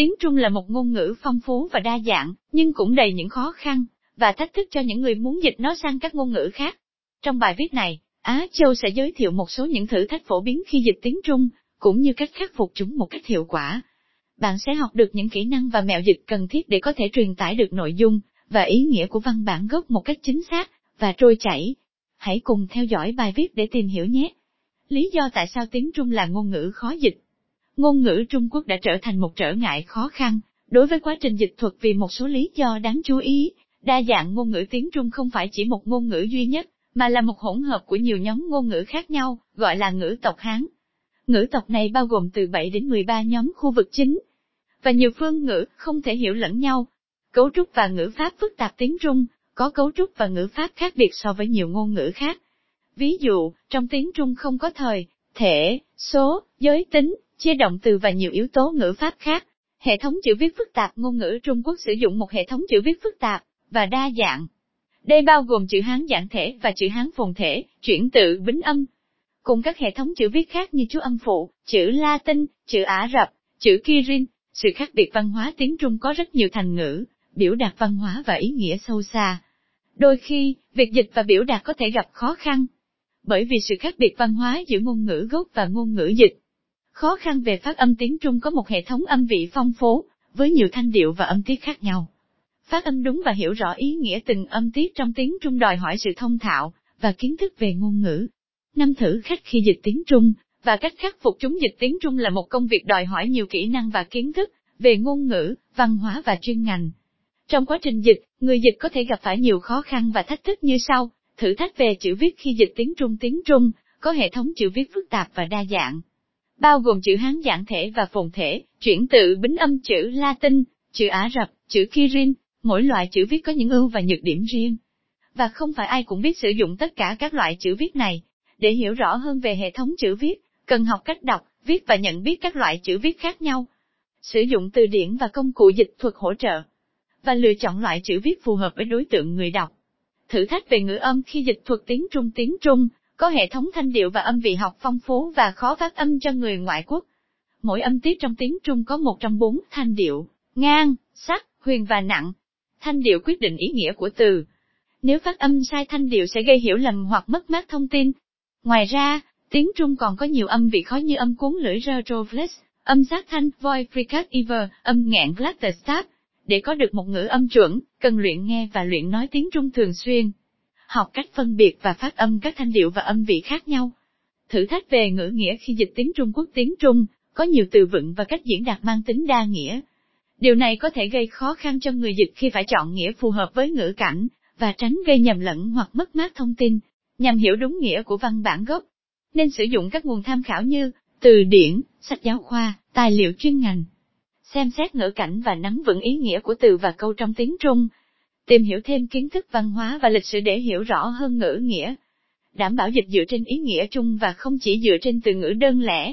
Tiếng Trung là một ngôn ngữ phong phú và đa dạng, nhưng cũng đầy những khó khăn và thách thức cho những người muốn dịch nó sang các ngôn ngữ khác. Trong bài viết này, Á Châu sẽ giới thiệu một số những thử thách phổ biến khi dịch tiếng Trung, cũng như cách khắc phục chúng một cách hiệu quả. Bạn sẽ học được những kỹ năng và mẹo dịch cần thiết để có thể truyền tải được nội dung và ý nghĩa của văn bản gốc một cách chính xác và trôi chảy. Hãy cùng theo dõi bài viết để tìm hiểu nhé. Lý do tại sao tiếng Trung là ngôn ngữ khó dịch Ngôn ngữ Trung Quốc đã trở thành một trở ngại khó khăn đối với quá trình dịch thuật vì một số lý do đáng chú ý. Đa dạng ngôn ngữ tiếng Trung không phải chỉ một ngôn ngữ duy nhất, mà là một hỗn hợp của nhiều nhóm ngôn ngữ khác nhau, gọi là ngữ tộc Hán. Ngữ tộc này bao gồm từ 7 đến 13 nhóm khu vực chính, và nhiều phương ngữ không thể hiểu lẫn nhau. Cấu trúc và ngữ pháp phức tạp tiếng Trung, có cấu trúc và ngữ pháp khác biệt so với nhiều ngôn ngữ khác. Ví dụ, trong tiếng Trung không có thời, thể, số, giới tính, chia động từ và nhiều yếu tố ngữ pháp khác. Hệ thống chữ viết phức tạp ngôn ngữ Trung Quốc sử dụng một hệ thống chữ viết phức tạp và đa dạng. Đây bao gồm chữ Hán giản thể và chữ Hán phồn thể, chuyển tự bính âm, cùng các hệ thống chữ viết khác như chú âm phụ, chữ Latin, chữ Ả Rập, chữ Kirin. Sự khác biệt văn hóa tiếng Trung có rất nhiều thành ngữ, biểu đạt văn hóa và ý nghĩa sâu xa. Đôi khi, việc dịch và biểu đạt có thể gặp khó khăn, bởi vì sự khác biệt văn hóa giữa ngôn ngữ gốc và ngôn ngữ dịch. Khó khăn về phát âm tiếng Trung có một hệ thống âm vị phong phú, với nhiều thanh điệu và âm tiết khác nhau. Phát âm đúng và hiểu rõ ý nghĩa từng âm tiết trong tiếng Trung đòi hỏi sự thông thạo và kiến thức về ngôn ngữ. Năm thử khách khi dịch tiếng Trung và cách khắc phục chúng dịch tiếng Trung là một công việc đòi hỏi nhiều kỹ năng và kiến thức về ngôn ngữ, văn hóa và chuyên ngành. Trong quá trình dịch, người dịch có thể gặp phải nhiều khó khăn và thách thức như sau. Thử thách về chữ viết khi dịch tiếng Trung tiếng Trung, có hệ thống chữ viết phức tạp và đa dạng bao gồm chữ Hán giản thể và phồn thể, chuyển tự bính âm chữ Latin, chữ Ả Rập, chữ Kirin, mỗi loại chữ viết có những ưu và nhược điểm riêng. Và không phải ai cũng biết sử dụng tất cả các loại chữ viết này. Để hiểu rõ hơn về hệ thống chữ viết, cần học cách đọc, viết và nhận biết các loại chữ viết khác nhau. Sử dụng từ điển và công cụ dịch thuật hỗ trợ. Và lựa chọn loại chữ viết phù hợp với đối tượng người đọc. Thử thách về ngữ âm khi dịch thuật tiếng Trung tiếng Trung, có hệ thống thanh điệu và âm vị học phong phú và khó phát âm cho người ngoại quốc. Mỗi âm tiết trong tiếng Trung có một trong bốn thanh điệu, ngang, sắc, huyền và nặng. Thanh điệu quyết định ý nghĩa của từ. Nếu phát âm sai thanh điệu sẽ gây hiểu lầm hoặc mất mát thông tin. Ngoài ra, tiếng Trung còn có nhiều âm vị khó như âm cuốn lưỡi retroflex, âm sát thanh voi fricat iver, âm ngạn stab. Để có được một ngữ âm chuẩn, cần luyện nghe và luyện nói tiếng Trung thường xuyên học cách phân biệt và phát âm các thanh điệu và âm vị khác nhau. Thử thách về ngữ nghĩa khi dịch tiếng Trung Quốc tiếng Trung, có nhiều từ vựng và cách diễn đạt mang tính đa nghĩa. Điều này có thể gây khó khăn cho người dịch khi phải chọn nghĩa phù hợp với ngữ cảnh, và tránh gây nhầm lẫn hoặc mất mát thông tin, nhằm hiểu đúng nghĩa của văn bản gốc. Nên sử dụng các nguồn tham khảo như từ điển, sách giáo khoa, tài liệu chuyên ngành. Xem xét ngữ cảnh và nắm vững ý nghĩa của từ và câu trong tiếng Trung, tìm hiểu thêm kiến thức văn hóa và lịch sử để hiểu rõ hơn ngữ nghĩa. Đảm bảo dịch dựa trên ý nghĩa chung và không chỉ dựa trên từ ngữ đơn lẻ.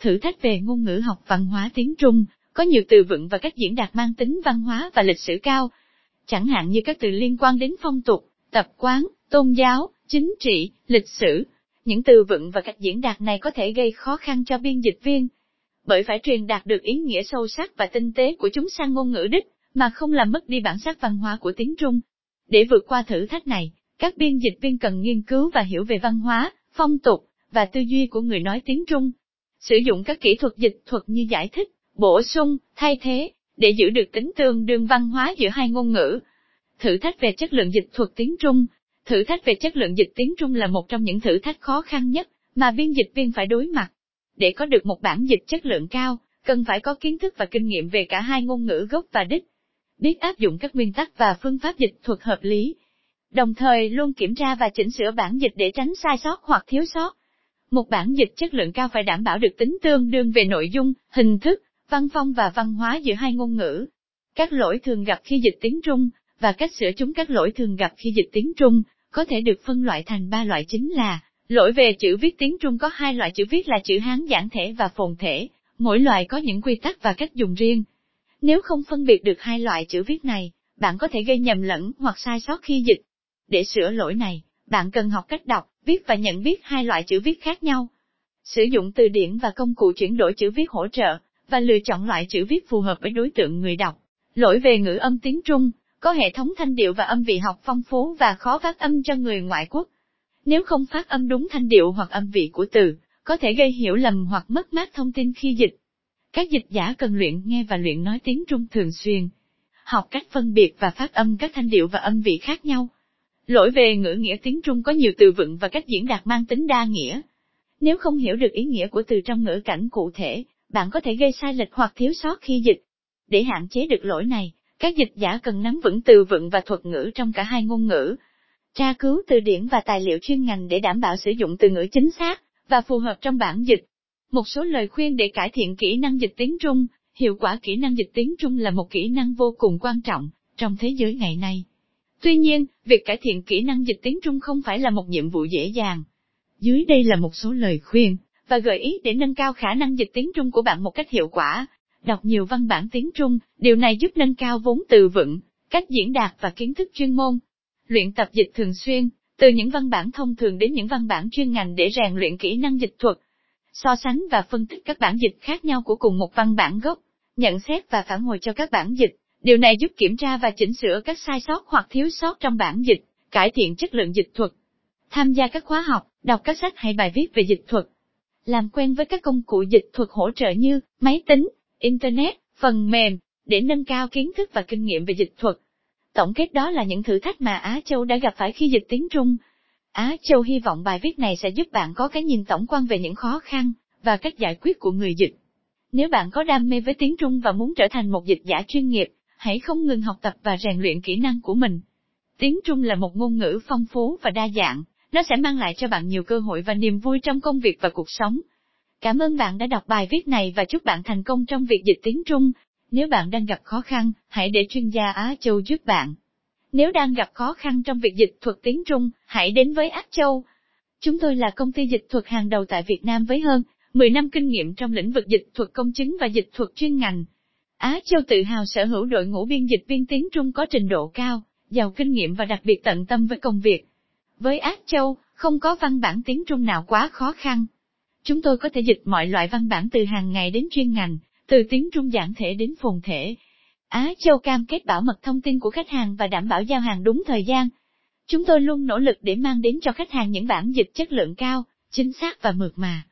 Thử thách về ngôn ngữ học văn hóa tiếng Trung, có nhiều từ vựng và cách diễn đạt mang tính văn hóa và lịch sử cao. Chẳng hạn như các từ liên quan đến phong tục, tập quán, tôn giáo, chính trị, lịch sử. Những từ vựng và cách diễn đạt này có thể gây khó khăn cho biên dịch viên, bởi phải truyền đạt được ý nghĩa sâu sắc và tinh tế của chúng sang ngôn ngữ đích mà không làm mất đi bản sắc văn hóa của tiếng Trung. Để vượt qua thử thách này, các biên dịch viên cần nghiên cứu và hiểu về văn hóa, phong tục, và tư duy của người nói tiếng Trung. Sử dụng các kỹ thuật dịch thuật như giải thích, bổ sung, thay thế, để giữ được tính tương đương văn hóa giữa hai ngôn ngữ. Thử thách về chất lượng dịch thuật tiếng Trung Thử thách về chất lượng dịch tiếng Trung là một trong những thử thách khó khăn nhất mà biên dịch viên phải đối mặt. Để có được một bản dịch chất lượng cao, cần phải có kiến thức và kinh nghiệm về cả hai ngôn ngữ gốc và đích biết áp dụng các nguyên tắc và phương pháp dịch thuật hợp lý. Đồng thời luôn kiểm tra và chỉnh sửa bản dịch để tránh sai sót hoặc thiếu sót. Một bản dịch chất lượng cao phải đảm bảo được tính tương đương về nội dung, hình thức, văn phong và văn hóa giữa hai ngôn ngữ. Các lỗi thường gặp khi dịch tiếng Trung, và cách sửa chúng các lỗi thường gặp khi dịch tiếng Trung, có thể được phân loại thành ba loại chính là Lỗi về chữ viết tiếng Trung có hai loại chữ viết là chữ Hán giản thể và phồn thể, mỗi loại có những quy tắc và cách dùng riêng. Nếu không phân biệt được hai loại chữ viết này, bạn có thể gây nhầm lẫn hoặc sai sót khi dịch. Để sửa lỗi này, bạn cần học cách đọc, viết và nhận biết hai loại chữ viết khác nhau. Sử dụng từ điển và công cụ chuyển đổi chữ viết hỗ trợ, và lựa chọn loại chữ viết phù hợp với đối tượng người đọc. Lỗi về ngữ âm tiếng Trung, có hệ thống thanh điệu và âm vị học phong phú và khó phát âm cho người ngoại quốc. Nếu không phát âm đúng thanh điệu hoặc âm vị của từ, có thể gây hiểu lầm hoặc mất mát thông tin khi dịch. Các dịch giả cần luyện nghe và luyện nói tiếng Trung thường xuyên. Học cách phân biệt và phát âm các thanh điệu và âm vị khác nhau. Lỗi về ngữ nghĩa tiếng Trung có nhiều từ vựng và cách diễn đạt mang tính đa nghĩa. Nếu không hiểu được ý nghĩa của từ trong ngữ cảnh cụ thể, bạn có thể gây sai lệch hoặc thiếu sót khi dịch. Để hạn chế được lỗi này, các dịch giả cần nắm vững từ vựng và thuật ngữ trong cả hai ngôn ngữ. Tra cứu từ điển và tài liệu chuyên ngành để đảm bảo sử dụng từ ngữ chính xác và phù hợp trong bản dịch. Một số lời khuyên để cải thiện kỹ năng dịch tiếng Trung, hiệu quả kỹ năng dịch tiếng Trung là một kỹ năng vô cùng quan trọng trong thế giới ngày nay. Tuy nhiên, việc cải thiện kỹ năng dịch tiếng Trung không phải là một nhiệm vụ dễ dàng. Dưới đây là một số lời khuyên và gợi ý để nâng cao khả năng dịch tiếng Trung của bạn một cách hiệu quả. Đọc nhiều văn bản tiếng Trung, điều này giúp nâng cao vốn từ vựng, cách diễn đạt và kiến thức chuyên môn. Luyện tập dịch thường xuyên, từ những văn bản thông thường đến những văn bản chuyên ngành để rèn luyện kỹ năng dịch thuật. So sánh và phân tích các bản dịch khác nhau của cùng một văn bản gốc, nhận xét và phản hồi cho các bản dịch. Điều này giúp kiểm tra và chỉnh sửa các sai sót hoặc thiếu sót trong bản dịch, cải thiện chất lượng dịch thuật. Tham gia các khóa học, đọc các sách hay bài viết về dịch thuật. Làm quen với các công cụ dịch thuật hỗ trợ như máy tính, internet, phần mềm, để nâng cao kiến thức và kinh nghiệm về dịch thuật. Tổng kết đó là những thử thách mà Á Châu đã gặp phải khi dịch tiếng Trung. Á Châu hy vọng bài viết này sẽ giúp bạn có cái nhìn tổng quan về những khó khăn và cách giải quyết của người dịch. Nếu bạn có đam mê với tiếng Trung và muốn trở thành một dịch giả chuyên nghiệp, hãy không ngừng học tập và rèn luyện kỹ năng của mình. Tiếng Trung là một ngôn ngữ phong phú và đa dạng, nó sẽ mang lại cho bạn nhiều cơ hội và niềm vui trong công việc và cuộc sống. Cảm ơn bạn đã đọc bài viết này và chúc bạn thành công trong việc dịch tiếng Trung. Nếu bạn đang gặp khó khăn, hãy để chuyên gia Á Châu giúp bạn. Nếu đang gặp khó khăn trong việc dịch thuật tiếng Trung, hãy đến với Á Châu. Chúng tôi là công ty dịch thuật hàng đầu tại Việt Nam với hơn 10 năm kinh nghiệm trong lĩnh vực dịch thuật công chứng và dịch thuật chuyên ngành. Á Châu tự hào sở hữu đội ngũ biên dịch viên tiếng Trung có trình độ cao, giàu kinh nghiệm và đặc biệt tận tâm với công việc. Với Á Châu, không có văn bản tiếng Trung nào quá khó khăn. Chúng tôi có thể dịch mọi loại văn bản từ hàng ngày đến chuyên ngành, từ tiếng Trung giản thể đến phồn thể. Á Châu cam kết bảo mật thông tin của khách hàng và đảm bảo giao hàng đúng thời gian. Chúng tôi luôn nỗ lực để mang đến cho khách hàng những bản dịch chất lượng cao, chính xác và mượt mà.